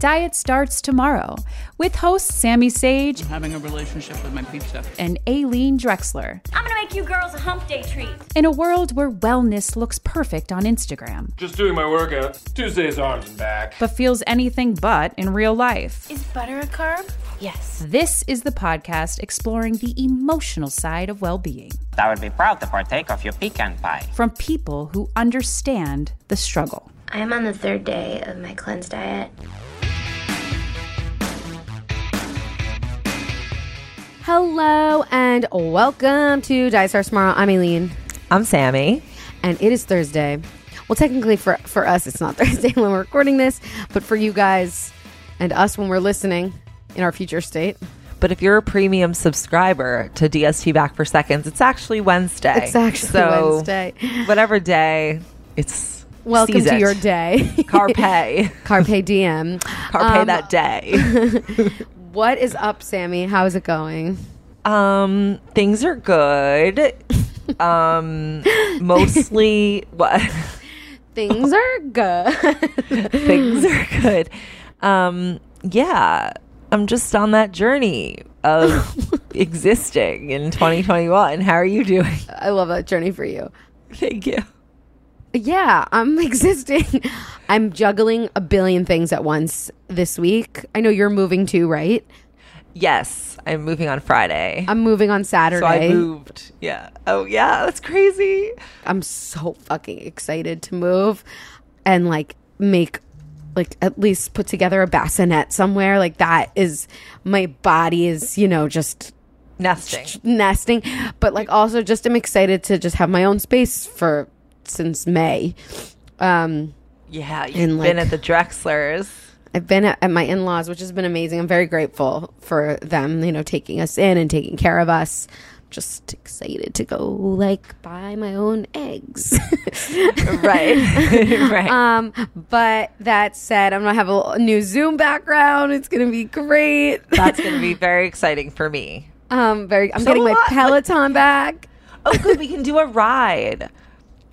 Diet Starts Tomorrow with hosts Sammy Sage having a relationship with my pizza. and Aileen Drexler. I'm gonna make you girls a hump day treat. In a world where wellness looks perfect on Instagram, Just doing my workout. Tuesday's arms and back. but feels anything but in real life. Is butter a carb? Yes. This is the podcast exploring the emotional side of well being I would be proud to partake of your pecan pie. from people who understand the struggle. I am on the third day of my cleanse diet. Hello and welcome to Diet Starts Tomorrow. I'm Aileen, I'm Sammy. and it is Thursday. Well, technically for for us, it's not Thursday when we're recording this, but for you guys and us when we're listening in our future state, But if you're a premium subscriber to DST Back for Seconds, it's actually Wednesday. It's actually so Wednesday. Whatever day, it's welcome to it. your day. Carpe. Carpe diem. Carpe Um, that day. What is up, Sammy? How is it going? Um, things are good. Um, mostly what Things are good. things are good. Um, yeah, I'm just on that journey of existing in 2021. How are you doing? I love that journey for you. Thank you. Yeah, I'm existing. I'm juggling a billion things at once this week. I know you're moving too, right? Yes, I'm moving on Friday. I'm moving on Saturday. so I moved. Yeah. Oh yeah, that's crazy. I'm so fucking excited to move and like make like at least put together a bassinet somewhere. Like that is my body is, you know, just Nesting. nesting. But like also just I'm excited to just have my own space for since May. Um Yeah, you've And, been at the Drexlers. I've been at, at my in laws, which has been amazing. I'm very grateful for them, you know, taking us in and taking care of us. Just excited to go like buy my own eggs. right. right. Um, but that said, I'm gonna have a, new Zoom background. It's gonna be great. that's going to be very exciting for me. Um, very. I'm So getting my? Peloton back. Oh, good. we can do a ride.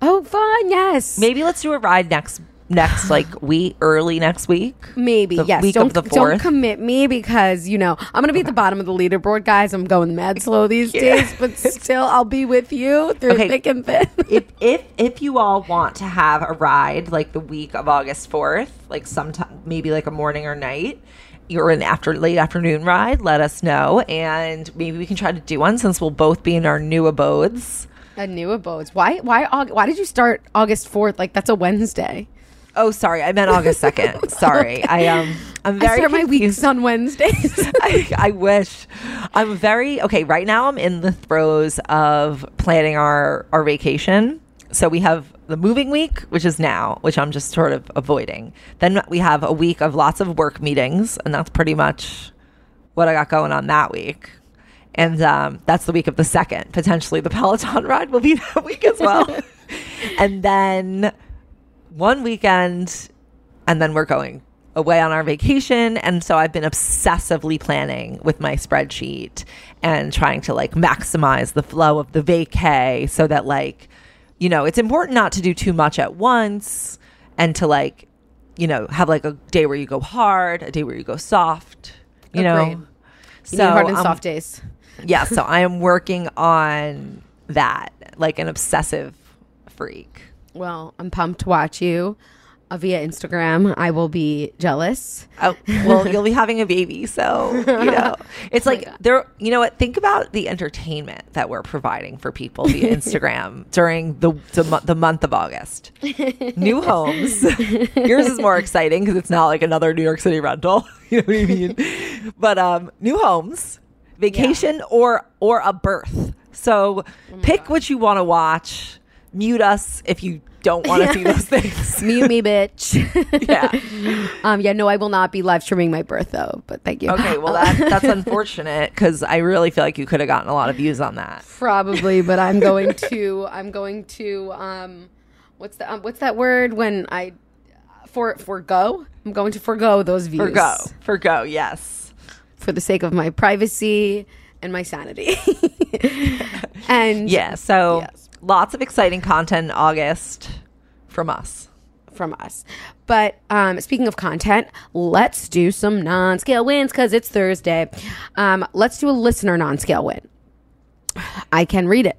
Oh, fun! Yes, Maybe let's do a ride next next like week early next week. maybe. the yes. week don't of the don't commit me because you know I'm gonna be at the bottom of the leaderboard, guys. I'm going mad slow these days, but still, I'll be with you through Okay. thick and thin. if if if you all want to have a ride like the week of August fourth, like sometime maybe like a morning or night, you're an after late afternoon ride, let us know, and maybe we can try to do one since we'll both be in our new abodes. A new abodes. Why? Why? Why did you start August fourth? Like that's a Wednesday. Oh, sorry, I meant August second. sorry, I um, I'm I very start my weeks on Wednesdays. I, I wish. I'm very okay. Right now, I'm in the throes of planning our our vacation. So we have the moving week, which is now, which I'm just sort of avoiding. Then we have a week of lots of work meetings, and that's pretty much what I got going on that week. And um, that's the week of the second. Potentially, the Peloton ride will be that week as well. and then one weekend, and then we're going away on our vacation. And so I've been obsessively planning with my spreadsheet and trying to like maximize the flow of the vacay so that like, you know, it's important not to do too much at once and to like, you know, have like a day where you go hard, a day where you go soft, you Agreed. know. You need hard and um, soft days. Yeah, so I am working on that like an obsessive freak. Well, I'm pumped to watch you uh, via Instagram. I will be jealous. Oh, well, you'll be having a baby, so you know it's Oh like there. You know what? Think about the entertainment that we're providing for people via Instagram during the the, the month of August. New homes. Yours is more exciting because it's not like another New York City rental. You know what I mean? but um, new homes, vacation, or or a birth. So Oh pick what you want to watch. Mute us if you don't want to see those things. Mute me, bitch. yeah. um, yeah, no, I will not be live streaming my birth though. But thank you. Okay, well that, that's unfortunate because I really feel like you could have gotten a lot of views on that. probably, but I'm going to. I'm going to. Um, what's the um, what's that word when I for forgo? I'm going to forgo those views Forgo, forgo, yes. For the sake of my privacy and my sanity. and Yeah, so Yes. lots of exciting content in August from us. from us. But um, speaking of content, let's do some non scale wins because it's Thursday. Um, let's do a listener non scale win. I can read it.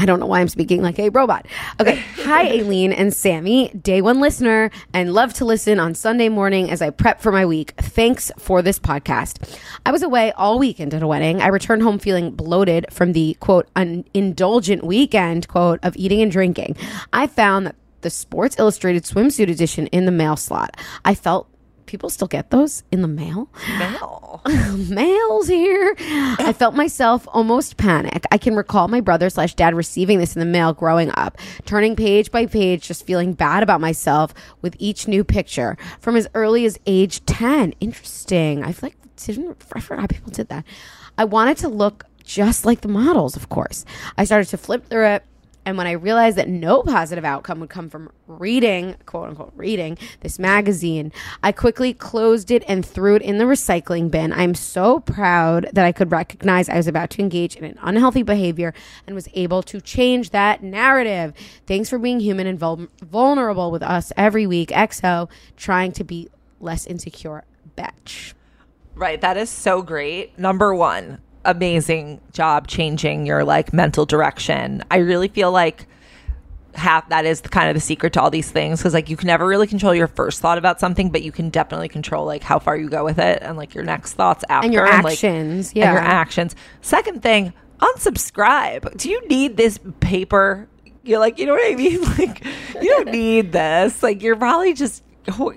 I don't know why I'm speaking like a robot. Okay. Hi, Aileen and Sammy, day one listener, and love to listen on Sunday morning as I prep for my week. Thanks for this podcast. I was away all weekend at a wedding. I returned home feeling bloated from the quote, un- indulgent weekend quote of eating and drinking. I found that the Sports Illustrated swimsuit edition in the mail slot. I felt people still get those in the mail Mail. mails here. I felt myself almost panic. I can recall my brother slash dad receiving this in the mail growing up, turning page by page, just feeling bad about myself with each new picture from as early as age 10. Interesting. I feel like didn't I forgot people did that. I wanted to look just like the models, of course. I started to flip through it. And when I realized that no positive outcome would come from reading, quote unquote, reading this magazine, I quickly closed it and threw it in the recycling bin. I'm so proud that I could recognize I was about to engage in an unhealthy behavior and was able to change that narrative. Thanks for being human and vul- vulnerable with us every week. XO, trying to be less insecure. Betch. Right, that is so great. Number one, amazing job changing your like mental direction. I really feel like half that is the, kind of the secret to all these things because like you can never really control your first thought about something, but you can definitely control like how far you go with it and like your next thoughts after And your like, actions, and your actions. Second thing, unsubscribe. Do you need this paper? You're like, you know what I mean? Like, you don't need this. Like, you're probably just,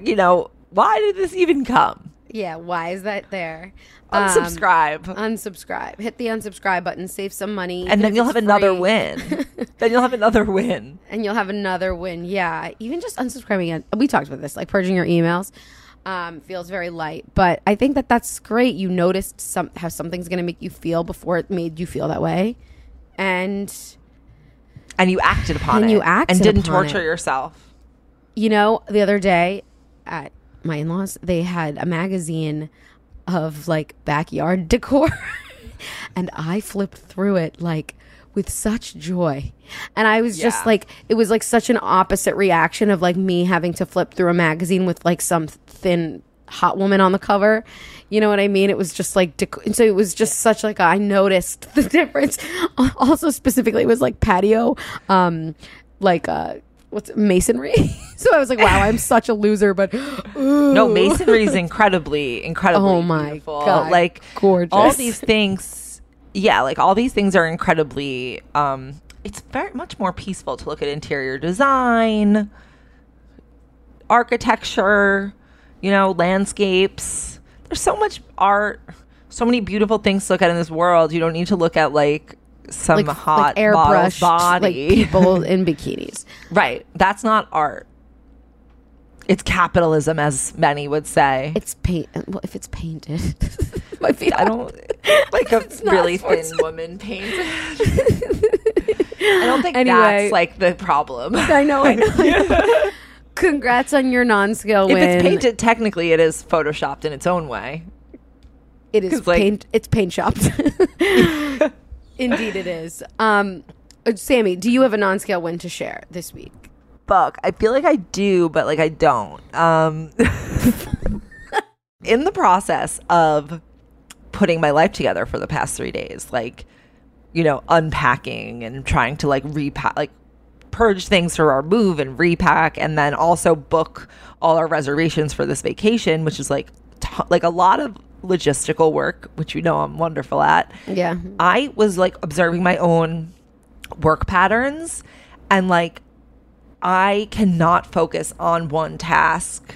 you know, why did this even come? Yeah, why is that there? Um, Unsubscribe. unsubscribe. Hit the unsubscribe button. Save some money, and then you'll it's have another win. then you'll have another win. and you'll have another win. Yeah, even just unsubscribing. We talked about this, like purging your emails. Um, feels very light, but I think that that's great. You noticed some how something's going to make you feel before it made you feel that way, and And you acted upon And it. you acted and didn't upon torture it. yourself. you know, the other day at my in laws, they had a magazine of like backyard decor. and I flipped through it like with such joy. And I was just like, it was like such an opposite reaction of like me having to flip through a magazine with like some thin hot woman on the cover. You know what I mean? It was just like, dec- and so it was just such like, I noticed the difference. Also, specifically, it was like patio, um, like, uh, what's masonry. so I was like, wow, I'm such a loser, but No, masonry is incredibly, incredibly Oh my beautiful. God, Like gorgeous. all these things. Yeah, like all these things are incredibly. um It's very much more peaceful to look at interior design, architecture, you know, landscapes. There's so much art, so many beautiful things to look at in this world. You don't need to look at like some like hot like airbrushed body. like people in bikinis. Right. That's not art. It's capitalism, as many would say. It's paint. Uh, well, if it's painted, might be. I don't like a really thin woman painted. I don't think Anyway. that's like the problem. I know. I know. Congrats on your non-scale win. if it's painted, technically it is photoshopped in its own way. It is like- paint. It's paint shopped. Indeed, it is. Um, uh, Sammy, do you have a non-scale win to share this week? Fuck, I feel like I do, but like I don't. Um, in the process of putting my life together for the past three days, like you know, unpacking and trying to like repack, like purge things for our move and repack, and then also book all our reservations for this vacation, which is like t- like a lot of logistical work, which you know I'm wonderful at. Yeah. I was like observing my own work patterns and like I cannot focus on one task.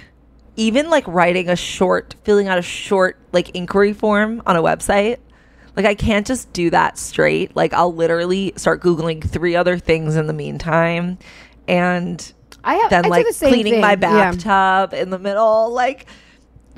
Even like writing a short, filling out a short like inquiry form on a website. Like I can't just do that straight. Like I'll literally start googling three other things in the meantime and I have. then I like the cleaning my thing. Yeah. bathtub in the middle like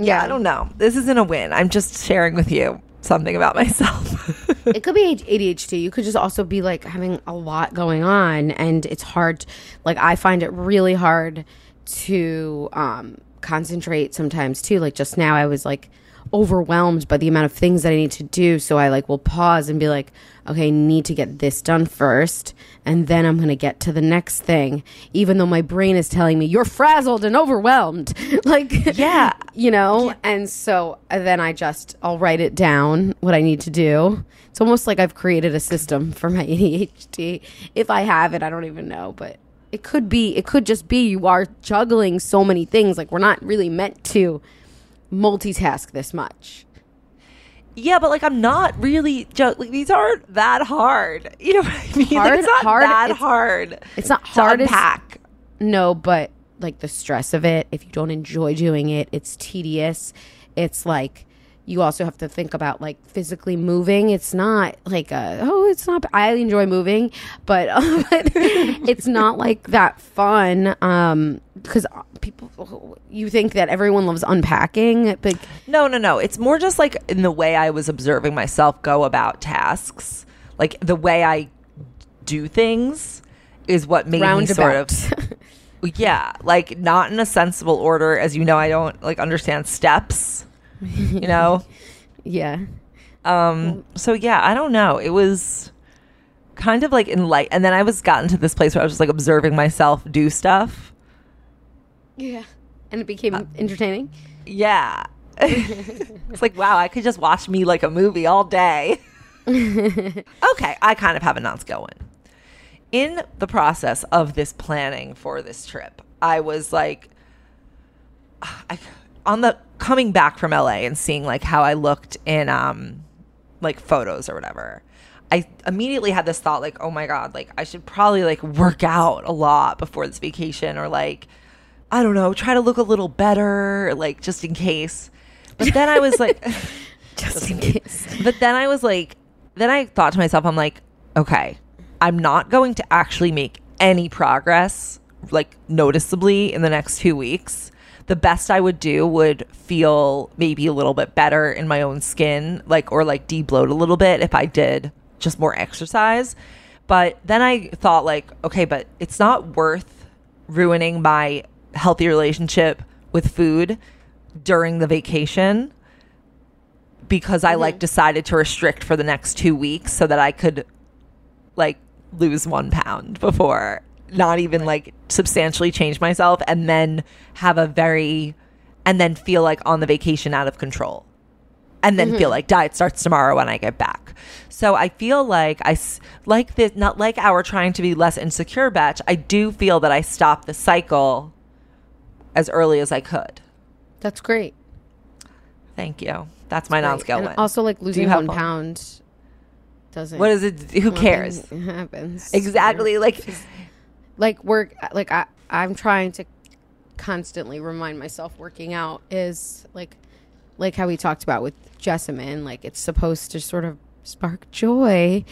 yeah. I don't know. This isn't a win. I'm just sharing with you something about myself. it could be ADHD. You could just also be like having a lot going on, and it's hard. Like I find it really hard to um, concentrate sometimes too. Like just now, I was like overwhelmed by the amount of things that I need to do. So I like will pause and be like, okay, I need to get this done first, and then I'm gonna get to the next thing, even though my brain is telling me you're frazzled and overwhelmed. like Yeah. you know and so uh, then i just i'll write it down what i need to do it's almost like i've created a system for my adhd if i have it i don't even know but it could be it could just be you are juggling so many things like we're not really meant to multitask this much Yeah, but like I'm not really ju- like these aren't that hard. You know what I mean? Like, Hard- it's not hard, that it's- hard. it's not to hard as- unpack. no but like the stress of it if you don't enjoy doing it it's tedious it's like you also have to think about like physically moving it's not like a, oh it's not i enjoy moving but, but it's not like that fun um because people you think that everyone loves unpacking but No, no, no. It's more just like in the way I was observing myself go about tasks. Like the way I do things is what made me sort of yeah, like not in a sensible order as you know I don't like understand steps, you know. yeah Um, so yeah, I don't know. It was kind of like in light, and then I was gotten to this place where I was just like observing myself do stuff. yeah and it became entertaining Yeah, it's like wow, I could just watch me like a movie all day. okay, I kind of have a non-skill one. In the process of this planning for this trip, I was like, I, on the coming back from LA and seeing like how I looked in um like photos or whatever. I immediately had this thought like, oh my god, like I should probably like work out a lot before this vacation or like I don't know, try to look a little better, like just in case. But then I was like just in case but then I was like, then I thought to myself, I'm like, okay, I'm not going to actually make any progress, like noticeably in the next two weeks. The best I would do would feel maybe a little bit better in my own skin, like, or like debloat a little bit if I did just more exercise. But then I thought, like, okay, but it's not worth ruining my healthy relationship with food during the vacation because I like mm-hmm. decided to restrict for the next two weeks so that I could like lose one pound before not even like substantially change myself and then have a very and then feel like on the vacation out of control and then feel mm-hmm. like diet starts tomorrow when I get back. So I feel like I like this not like our trying to be less insecure batch. I do feel that I stopped the cycle as early as I could. that's great Thank you. That's my non-scale and one. also like losing one? pound doesn't what is it? Who cares? happens Exactly. Like like work like I, i'm trying to constantly remind myself working out is like like how we talked about with Jessamyn like it's supposed to sort of spark joy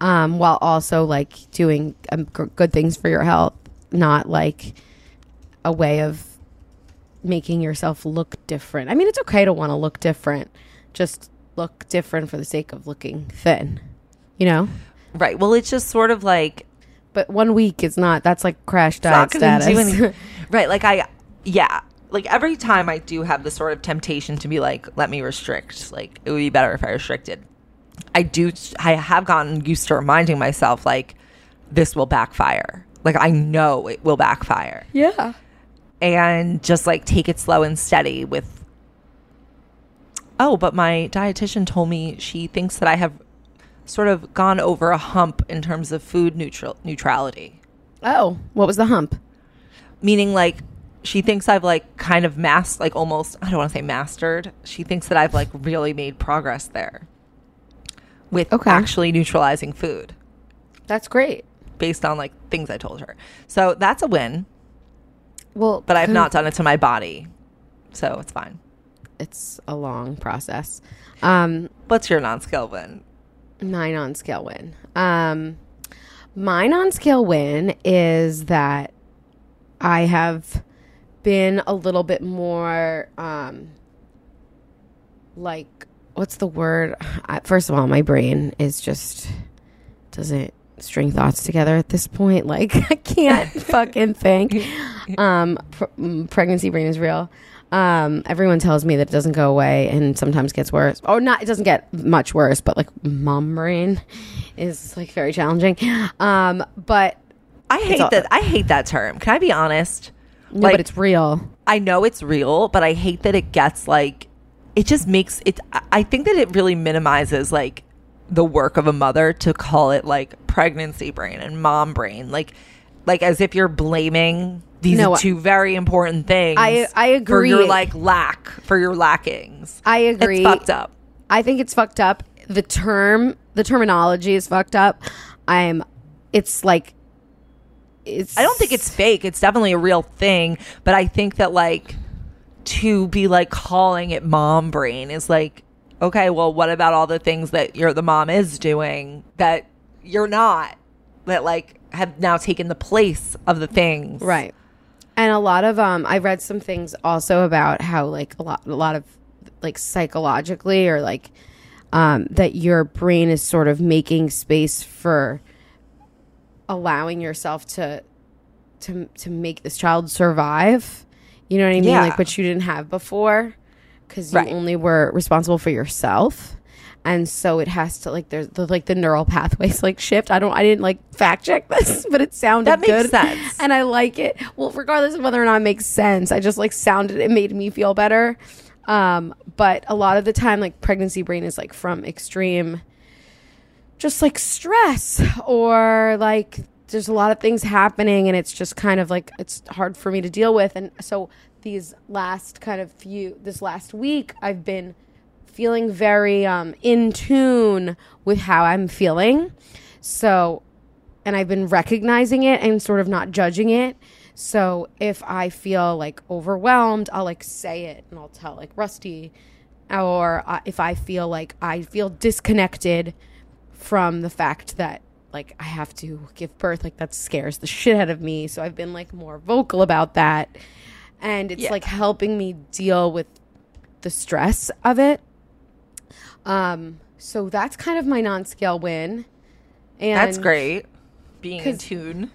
um, while also like doing um, g- good things for your health not like a way of making yourself look different i mean it's okay to want to look different just look different for the sake of looking thin you know right. Well, it's just sort of like but one week is not that's like crash diet status Right. Like I, yeah. Like every time I do have the sort of temptation to be like, let me restrict. Like it would be better if I restricted. I do. I have gotten used to reminding myself like, this will backfire. Like I know it will backfire. Yeah. And just like take it slow and steady with. Oh, but my dietitian told me she thinks that I have sort of gone over a hump in terms of food neutral neutrality. Oh, what was the hump? meaning like she thinks I've like kind of mass like almost I don't want to say mastered. She thinks that I've like really made progress there with Okay. actually neutralizing food That's great. based on like things I told her. So that's a win, Well, but I've not done it to my body. So it's fine. It's a long process. Um, What's your non-scale win? Mine on scale win. Um, mine on scale win is that I have been a little bit more um, like what's the word? I, first of all, my brain is just doesn't string thoughts together at this point. Like I can't fucking think. Um, pr- mm, pregnancy brain is real. Um, everyone tells me that it doesn't go away and sometimes gets worse. Or not, it doesn't get much worse, but like mom brain is like very challenging. Um, but I hate all- that. I hate that term. Can I be honest? no, but it's real. I know it's real, but I hate that it gets like it just makes it I think that it really minimizes like the work of a mother to call it like pregnancy brain and mom brain like like as if you're blaming these No, two very important things I- I agree. for your like lack for your lackings. I agree. It's fucked up. I think it's fucked up. The term, the terminology is fucked up. I'm, it's like, it's. I don't think it's fake. It's definitely a real thing, but I think that like to be like calling it mom brain is like okay, well what about all the things that your the mom is doing that you're not that like have now taken the place of the things. Right. And a lot of um I read some things also about how like a lot a lot of like psychologically or like um that your brain is sort of making space for allowing yourself to to to make this child survive. You know what I mean? Yeah. Like what you didn't have before cuz you Right. only were responsible for yourself. And so it has to like there's the like the neural pathways like shift. I don't I didn't like fact check this, but it sounded That makes good. sense. And I like it. Well, regardless of whether or not it makes sense, I just like sounded it made me feel better. Um, but a lot of the time like pregnancy brain is like from extreme just like stress or like there's a lot of things happening and it's just kind of like it's hard for me to deal with and so these last kind of few this last week I've been feeling very um in tune with how I'm feeling so and I've been recognizing it and sort of not judging it so if I feel like overwhelmed I'll like say it and I'll tell like Rusty or uh, if I feel like I feel disconnected from the fact that like I have to give birth, like that scares the shit out of me. So I've been like more vocal about that. And it's like helping me deal with the stress of it. Um, so that's kind of my non-scale win. And That's great. Being in tune.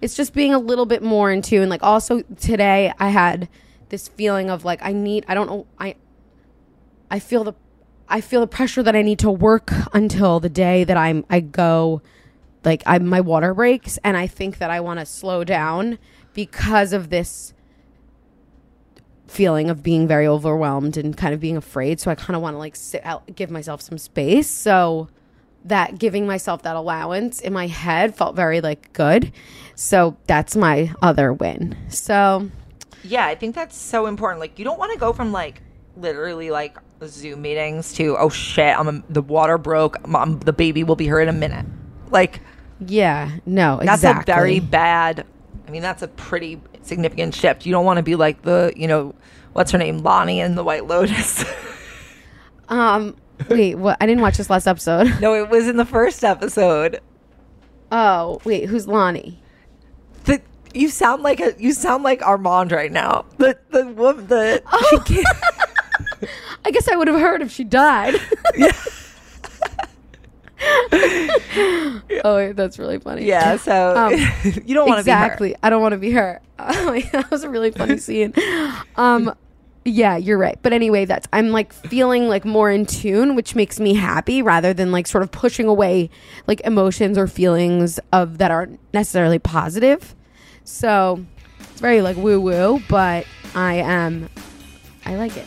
it's just being a little bit more in tune. Like also today I had this feeling of like I need I don't know I I feel the I feel the pressure that I need to work until the day that I'm I go like I my water breaks and I think that I want to slow down because of this feeling of being very overwhelmed and kind of being afraid so I kind of want to like sit out give myself some space so that giving myself that allowance in my head felt very like good so that's my other win so Yeah, I think that's so important. Like, you don't want to go from like literally like Zoom meetings to oh shit, I'm a, the water broke. Mom, the baby will be here in a minute. Like, yeah no that's exactly a very bad. I mean, that's a pretty significant shift. You don't want to be like the you know what's her name, Lani in the White Lotus. um wait what I didn't watch this last episode no, it was in the first episode. oh wait who's Lani The you sound like a you sound like Armand right now. The the the Oh. I guess I would have heard if she died oh, that's really funny. Yeah, so Um, you don't want to exactly. I don't want to be her. that was a really funny scene. Um, yeah, you're right. But anyway, that's I'm like feeling like more in tune, which makes me happy rather than like sort of pushing away like emotions or feelings of that aren't necessarily positive. So it's very like woo woo, but I am I like it.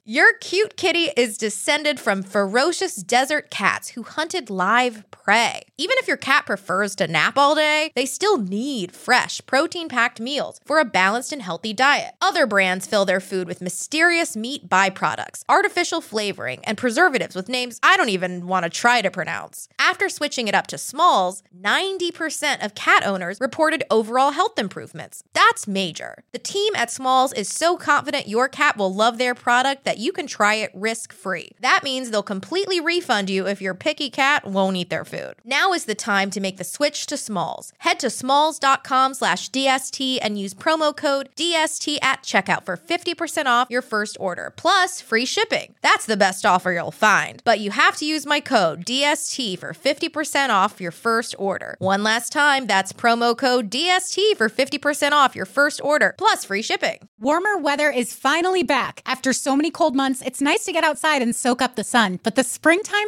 Your cute kitty is descended from ferocious desert cats who hunted live prey. Even if your cat prefers to nap all day, they still need fresh, protein packed meals for a balanced and healthy diet. Other brands fill their food with mysterious meat byproducts, artificial flavoring, and preservatives with names I don't even want to try to pronounce. After switching it up to Smalls, 90% of cat owners reported overall health improvements. That's major. The team at Smalls is so confident your cat will love their product that you can try it risk free. That means they'll completely refund you if your picky cat won't eat their food. Now is the time to make the switch to Smalls. Head to smalls.com slash DST and use promo code DST at checkout for 50% off your first order, plus free shipping. That's the best offer you'll find. But you have to use my code DST for 50% off your first order. One last time, that's promo code DST for 50% off your first order, plus free shipping. Warmer weather is finally back. After so many cold months, it's nice to get outside and soak up the sun, but the springtime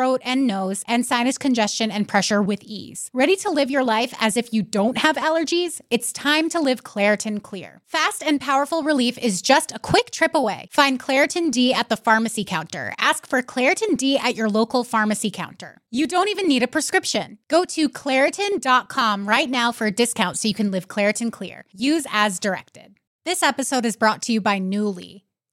and nose, and sinus congestion and pressure with ease. Ready to live your life as if you don't have allergies? It's time to live Claritin Clear. Fast and powerful relief is just a quick trip away. Find Claritin D at the pharmacy counter. Ask for Claritin D at your local pharmacy counter. You don't even need a prescription. Go to Claritin.com right now for a discount so you can live Claritin Clear. Use as directed. This episode is brought to you by Nuuly.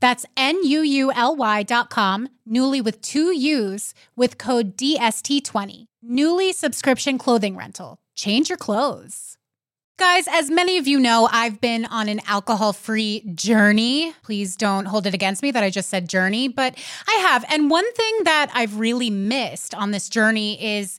That's N-U-U-L-Y dot com, Nuuly with two U's, with code DST20. Nuuly subscription clothing rental. Change your clothes. Guys, as many of you know, I've been on an alcohol free journey. Please don't hold it against me that I just said journey, but I have. And one thing that I've really missed on this journey is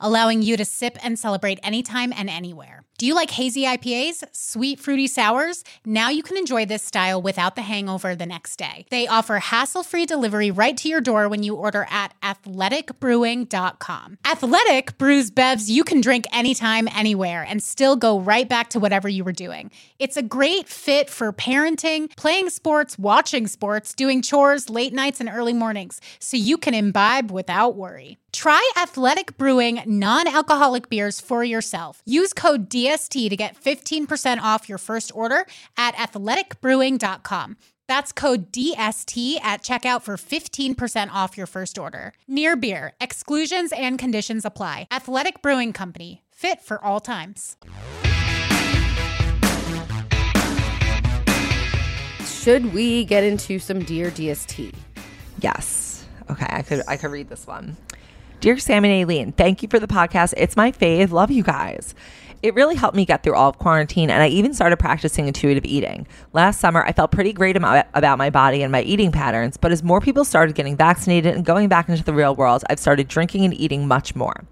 allowing you to sip and celebrate anytime and anywhere. Do you like hazy IPAs, sweet fruity sours? Now you can enjoy this style without the hangover the next day. They offer hassle free delivery right to your door when you order at athleticbrewing.com. Athletic brews bevs you can drink anytime, anywhere, and still go right back to whatever you were doing. It's a great fit for parenting, playing sports, watching sports, doing chores, late nights, and early mornings, so you can imbibe without worry. Try Athletic Brewing non alcoholic beers for yourself. Use code DST to get 15% off your first order at athleticbrewing.com. That's code DST at checkout for 15% off your first order. Near Beer, exclusions and conditions apply. Athletic Brewing Company, fit for all times. Should we get into some Dear DST? Yes. Okay, I could I could read this one. Dear Sam and Aileen, thank you for the podcast. It's my fave. Love you guys. It really helped me get through all of quarantine, and I even started practicing intuitive eating. Last summer, I felt pretty great about, my body and my eating patterns, but as more people started getting vaccinated and going back into the real world, I've started drinking and eating much more.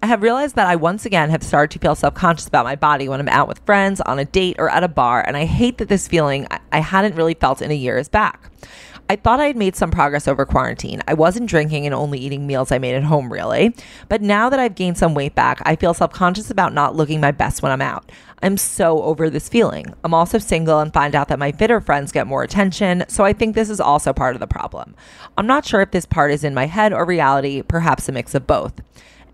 I have realized that I once again have started to feel self conscious about my body when I'm out with friends, on a date, or at a bar, and I hate that this feeling I hadn't really felt in a year is back. I thought I had made some progress over quarantine. I wasn't drinking and only eating meals I made at home, really. But now that I've gained some weight back, I feel self conscious about not looking my best when I'm out. I'm so over this feeling. I'm also single and find out that my fitter friends get more attention, so I think this is also part of the problem. I'm not sure if this part is in my head or reality, perhaps a mix of both.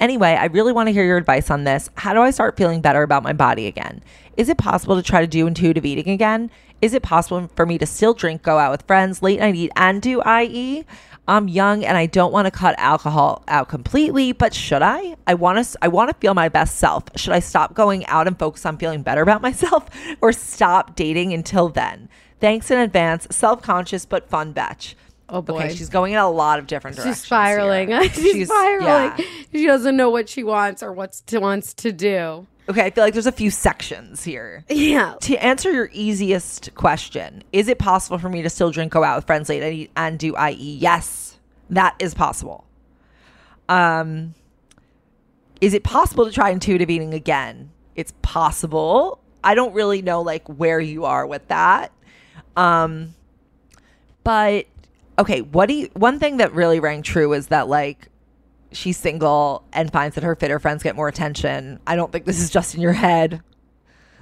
Anyway, I really want to hear your advice on this. How do I start feeling better about my body again? Is it possible to try to do intuitive eating again? Is it possible for me to still drink, go out with friends, late night eat, and do IE? I'm young and I don't want to cut alcohol out completely, but should I? I want to I want to feel my best self. Should I stop going out and focus on feeling better about myself or stop dating until then? Thanks in advance. Self-conscious but fun batch. Oh boy. Okay, she's going in a lot of different directions. She's spiraling. here. she's, spiraling. yeah. She doesn't know what she wants or what to, wants to do. Okay, I feel like there's a few sections here. Yeah. To answer your easiest question, is it possible for me to still drink, go out with friends late and do IE? Yes, that is possible. Um, is it possible to try intuitive eating again? It's possible. I don't really know like where you are with that. Um, but okay, what do you? One thing that really rang true is that like she's single and finds that her fitter friends get more attention. I don't think this is just in your head.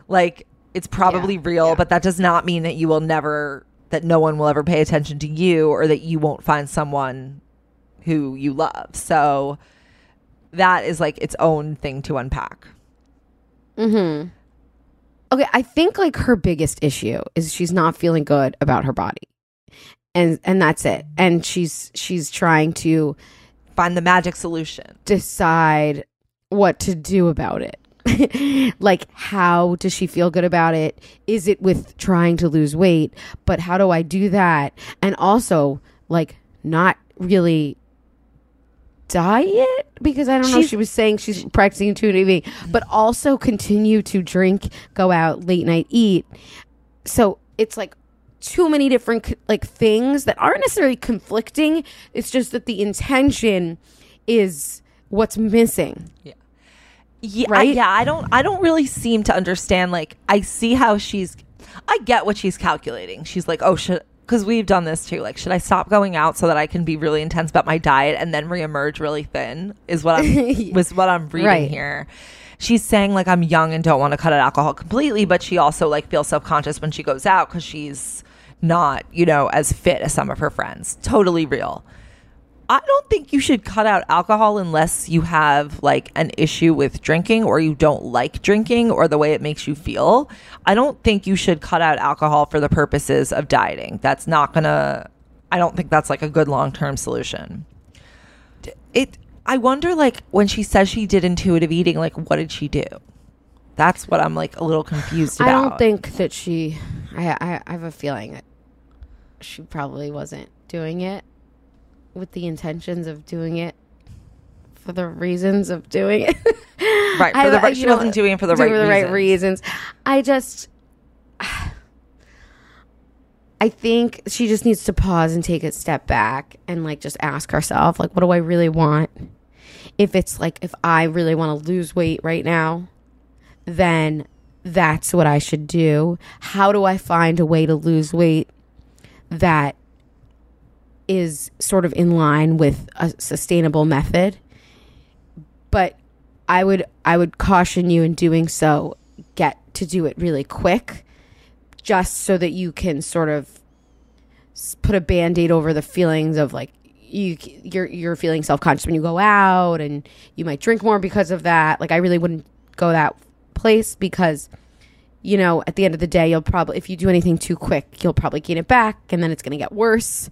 Like it's probably Yeah, real, yeah. but that does not mean that you will never that no one will ever pay attention to you or that you won't find someone who you love. So that is like its own thing to unpack. Mm-hmm. Okay, I think like her biggest issue is she's not feeling good about her body. And and that's it. And she's she's trying to Find the magic solution. decide what to do about it. like how does she feel good about it? Is it with trying to lose weight? But how do I do that? And also like not really diet because I don't know She's- she was saying she's practicing intuitive eating, but also continue to drink, go out, late night eat. So it's like too many different like things that aren't necessarily conflicting. It's just that the intention is what's missing. Yeah, I- Right? yeah, I don't I don't really seem to understand like I see how she's I get what she's calculating. She's like, "Oh, should cuz we've done this too. Like, should I stop going out so that I can be really intense about my diet and then reemerge really thin?" Is what I'm was what I'm reading Right. here. She's saying like I'm young and don't want to cut out alcohol completely, but she also like feels self-conscious when she goes out cuz she's not, you know, as fit as some of her friends. Totally real. I don't think you should cut out alcohol unless you have like an issue with drinking or you don't like drinking or the way it makes you feel. I don't think you should cut out alcohol for the purposes of dieting. That's not going to I don't think that's like a good long-term solution. It I wonder like when she says she did intuitive eating like what did she do? That's what I'm like a little confused about. I don't think that she. I, I I have a feeling that she probably wasn't doing it with the intentions of doing it for the reasons of doing it. Right, for I- the right- she know, wasn't doing it for the doing right reasons. I just. I think she just needs to pause and take a step back and like just ask herself like what do I really want? If it's like if I really want to lose weight right now, then that's what I should do. How do I find a way to lose weight that is sort of in line with a sustainable method? But I would I would caution you in doing so get to do it really quick just so that you can sort of put a band-aid over the feelings of like you you're you're feeling self-conscious when you go out and you might drink more because of that like I really wouldn't go that place because you know at the end of the day you'll probably if you do anything too quick you'll probably gain it back and then it's going to get worse.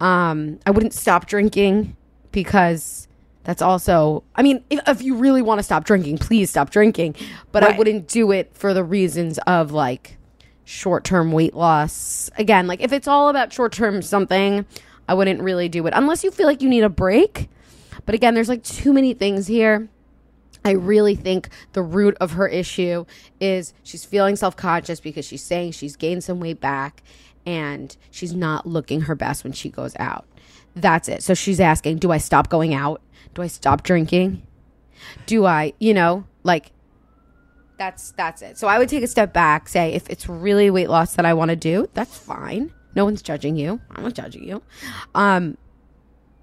Um I wouldn't stop drinking because that's also I mean if, if you really want to stop drinking please stop drinking. But I wouldn't do it for the reasons of like short-term weight loss. Again like if it's all about short-term something I wouldn't really do it unless you feel like you need a break. But again there's like too many things here I really think the root of her issue is she's feeling self conscious because she's saying she's gained some weight back and she's not looking her best when she goes out. That's it. So she's asking, Do I stop going out? Do I stop drinking? Do I, you know, like that's that's it. So I would take a step back, say if it's really weight loss that I want to do, that's fine. No one's judging you. I'm not judging you. Um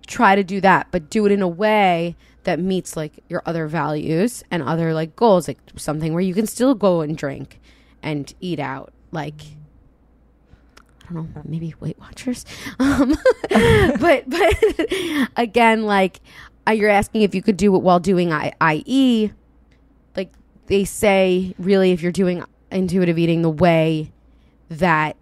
try to do that, but do it in a way that meets like your other values and other like goals, like something where you can still go and drink and eat out, like I don't know, maybe Weight Watchers. Um, but but again, like uh, you're asking if you could do it while doing I- IE. Like they say, really, if you're doing intuitive eating the way that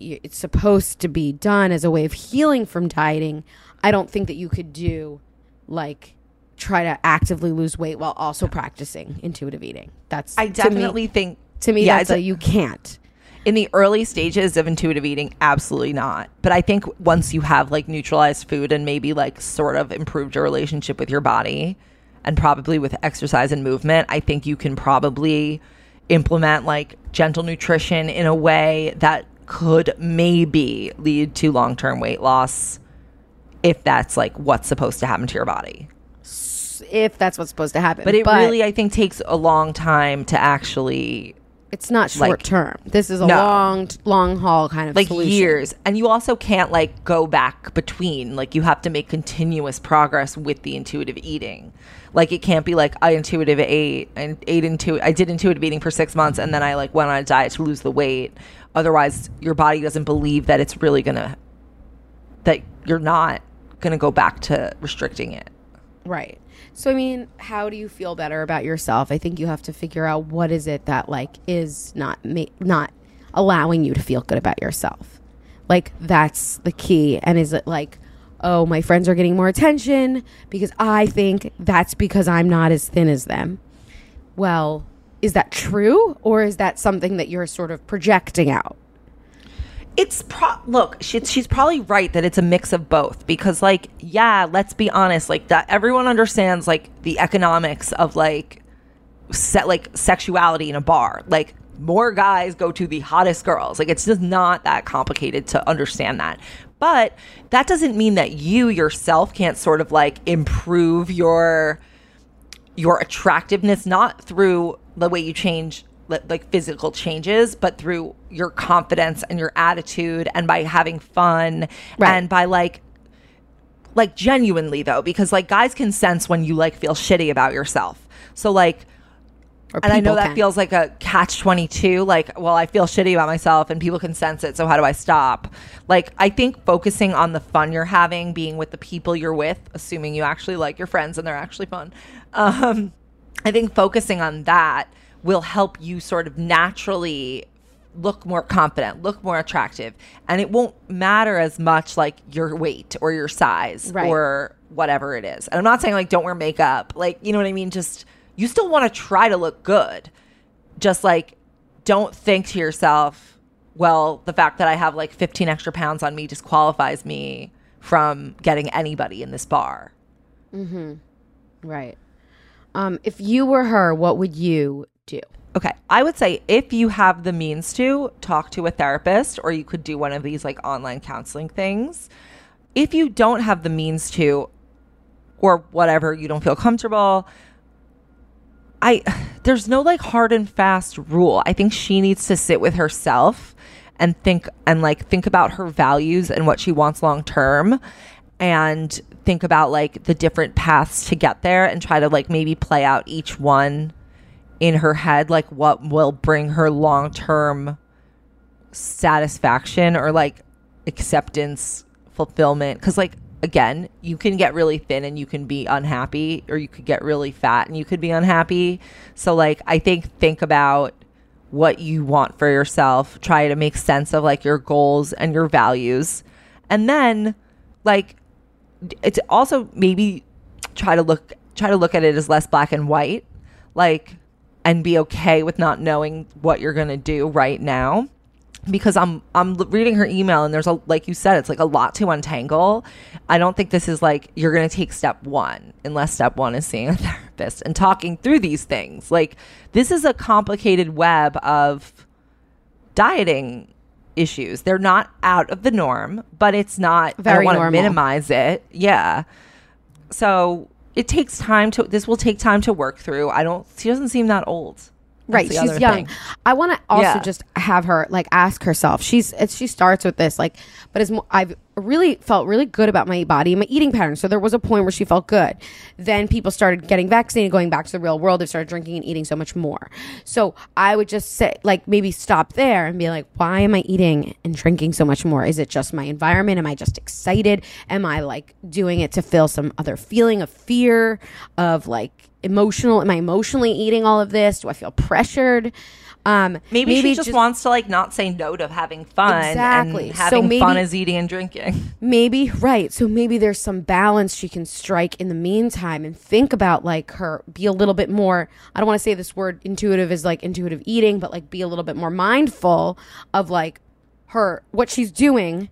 it's supposed to be done as a way of healing from dieting, I don't think that you could do like try to actively lose weight while also practicing intuitive eating. That's I to me- definitely think to me yeah, that's a, you can't. in the early stages of intuitive eating absolutely not but i think once you have like neutralized food and maybe like sort of improved your relationship with your body and probably with exercise and movement i think you can probably implement like gentle nutrition in a way that could maybe lead to long-term weight loss if that's like what's supposed to happen to your body If that's what's supposed to happen. but it really i think takes a long time to actually it's not like- short term. This is a No. long long haul kind of like solution. years and you also can't like go back between like you have to make continuous progress with the intuitive eating like it can't be like i intuitive ate and ate into i did intuitive eating for six months and then i like went on a diet to lose the weight otherwise your body doesn't believe that it's really gonna that you're not gonna go back to restricting it Right. So I mean, how do you feel better about yourself? I think you have to figure out what is it that like is not ma- not allowing you to feel good about yourself. Like that's the key and is it like oh, my friends are getting more attention because I think that's because I'm not as thin as them. Well, is that true or is that something that you're sort of projecting out? It's pro look she, she's probably right that it's a mix of both because like yeah let's be honest like that everyone understands like the economics of like set like sexuality in a bar. Like more guys go to the hottest girls. Like it's just not that complicated to understand that. But that doesn't mean that you yourself can't sort of like improve your your attractiveness not through the way you change like physical changes but through your confidence and your attitude and by having fun Right. and by like like genuinely though because like guys can sense when you like feel shitty about yourself so like and I know that can. feels like a catch 22. Like, well, I feel shitty about myself and people can sense it. So, how do I stop? Like, I think focusing on the fun you're having, being with the people you're with, assuming you actually like your friends and they're actually fun. Um, I think focusing on that will help you sort of naturally look more confident, look more attractive. And it won't matter as much like your weight or your size Right. or whatever it is. And I'm not saying like don't wear makeup. Like, you know what I mean? Just you still want to try to look good. Just like don't think to yourself, well, the fact that I have like 15 extra pounds on me disqualifies me from getting anybody in this bar. Mhm. Right. Um, if you were her, what would you do? Okay. I would say if you have the means to talk to a therapist or you could do one of these like online counseling things. If you don't have the means to or whatever, you don't feel comfortable, I there's no like hard and fast rule. I think she needs to sit with herself and think and like think about her values and what she wants long term and think about like the different paths to get there and try to like maybe play out each one in her head like what will bring her long term satisfaction or like acceptance fulfillment? Because like again you can get really thin and you can be unhappy or you could get really fat and you could be unhappy. So like i think think about what you want for yourself. Try to make sense of like your goals and your values. And then like it's also maybe try to look try to look at it as less black and white. Like and be okay with not knowing what you're going to do right now because I'm I'm reading her email and there's a like you said it's like a lot to untangle. I don't think this is like you're going to take step 1 unless step 1 is seeing a therapist and talking through these things. Like this is a complicated web of dieting issues. They're not out of the norm, but it's not I Very don't want to minimize it. Yeah. So it takes time to this will take time to work through. I don't she doesn't seem that old. Right she's young. thing. i want to also Yeah. just have her like ask herself. She's it's, she starts with this like but as i've really felt really good about my body and my eating pattern so there was a point where she felt good. Then people started getting vaccinated going back to the real world. They started drinking and eating so much more. So i would just say like maybe stop there and be like why am i eating and drinking so much more? Is it just my environment? Am i just excited? Am i like doing it to feel some other feeling of fear of like emotional am i emotionally eating all of this do i feel pressured um Maybe, she just, wants to like not say no to having fun. Exactly. And So having maybe- fun is eating and drinking. maybe right so maybe there's some balance she can strike in the meantime and think about like her be a little bit more i don't want to say this word intuitive is like intuitive eating but like be a little bit more mindful of like her what she's doing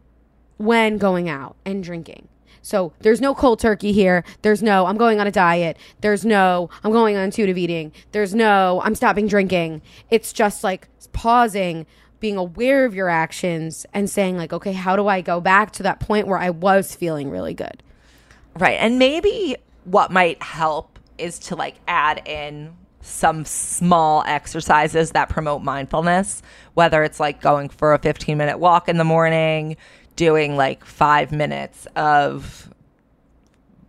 when going out and drinking so there's no cold turkey here. There's no I'm going on a diet. There's no I'm going on intuitive eating. There's no I'm stopping drinking. It's just like pausing, being aware of your actions and saying like, okay, how do I go back to that point where I was feeling really good? Right. And maybe what might help is to like add in some small exercises that promote mindfulness, whether it's like going for a 15 minute walk in the morning, doing like five minutes of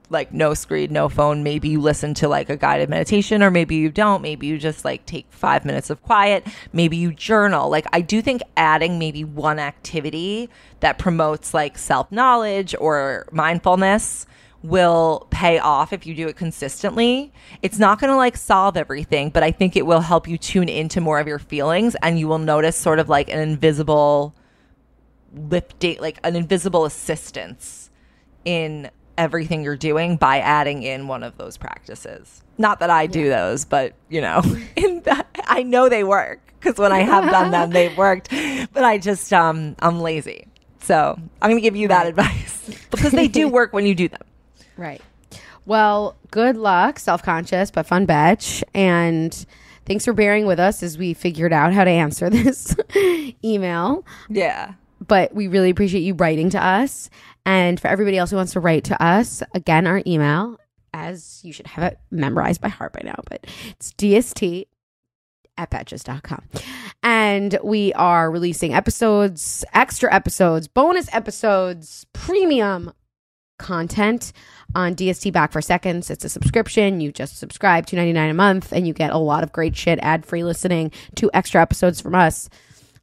like no screen, no phone. Maybe you listen to like a guided meditation, or maybe you don't. Maybe you just like take five minutes of quiet. Maybe you journal. Like, I do think adding maybe one activity that promotes like self knowledge or mindfulness will pay off if you do it consistently. It's not going to like solve everything, but I think it will help you tune into more of your feelings and you will notice sort of like an invisible lifting, like an invisible assistance in everything you're doing by adding in one of those practices. Not that I do those, but you know, in that, I know they work because when I have done them, they've worked. But I just um I'm lazy, so I'm gonna give you that advice because they do work when you do them. Right. Well, good luck, self conscious but fun betch. And thanks for bearing with us as we figured out how to answer this email. Yeah. But we really appreciate you writing to us. And for everybody else who wants to write to us, again, our email, as you should have it memorized by heart by now, but it's DST at betches.com. And we are releasing episodes, extra episodes, bonus episodes, premium content on DST Back for Seconds. It's a subscription. You just subscribe two ninety nine a month, and you get a lot of great shit, ad free listening, two extra episodes from us.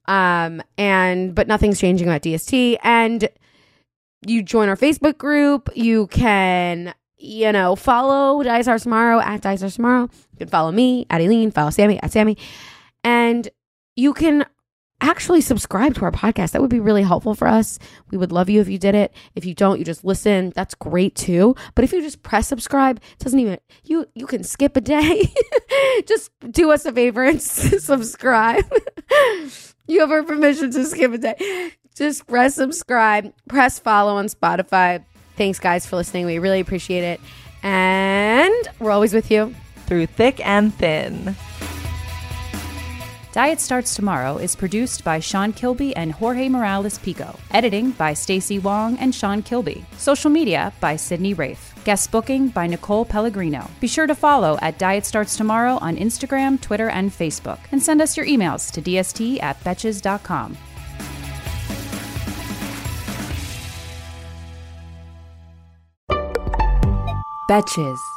Um, and but nothing's changing about DST. And you join our Facebook group. You can, you know, follow Diet Starts Tomorrow at Diet Starts Tomorrow. You can follow me at Aleen, follow Sammy at Sammy. And you can actually subscribe to our podcast. That would be really helpful for us. We would love you if you did it. If you don't, you just listen. That's great too. But if you just press subscribe, it doesn't even you you can skip a day. just do us a favor and subscribe. you have our permission to skip a day. Just press subscribe, press follow on Spotify. Thanks guys for listening. We really appreciate it. And we're always with you through thick and thin. Diet Starts Tomorrow is produced by Sean Kilby and Jorge Morales Pico. Editing by Stacey Wong and Sean Kilby. Social media by Sydney Rafe. Guest booking by Nicole Pellegrino. Be sure to follow at Diet Starts Tomorrow on Instagram, Twitter, and Facebook. And send us your emails to dst at betches.com. Betches.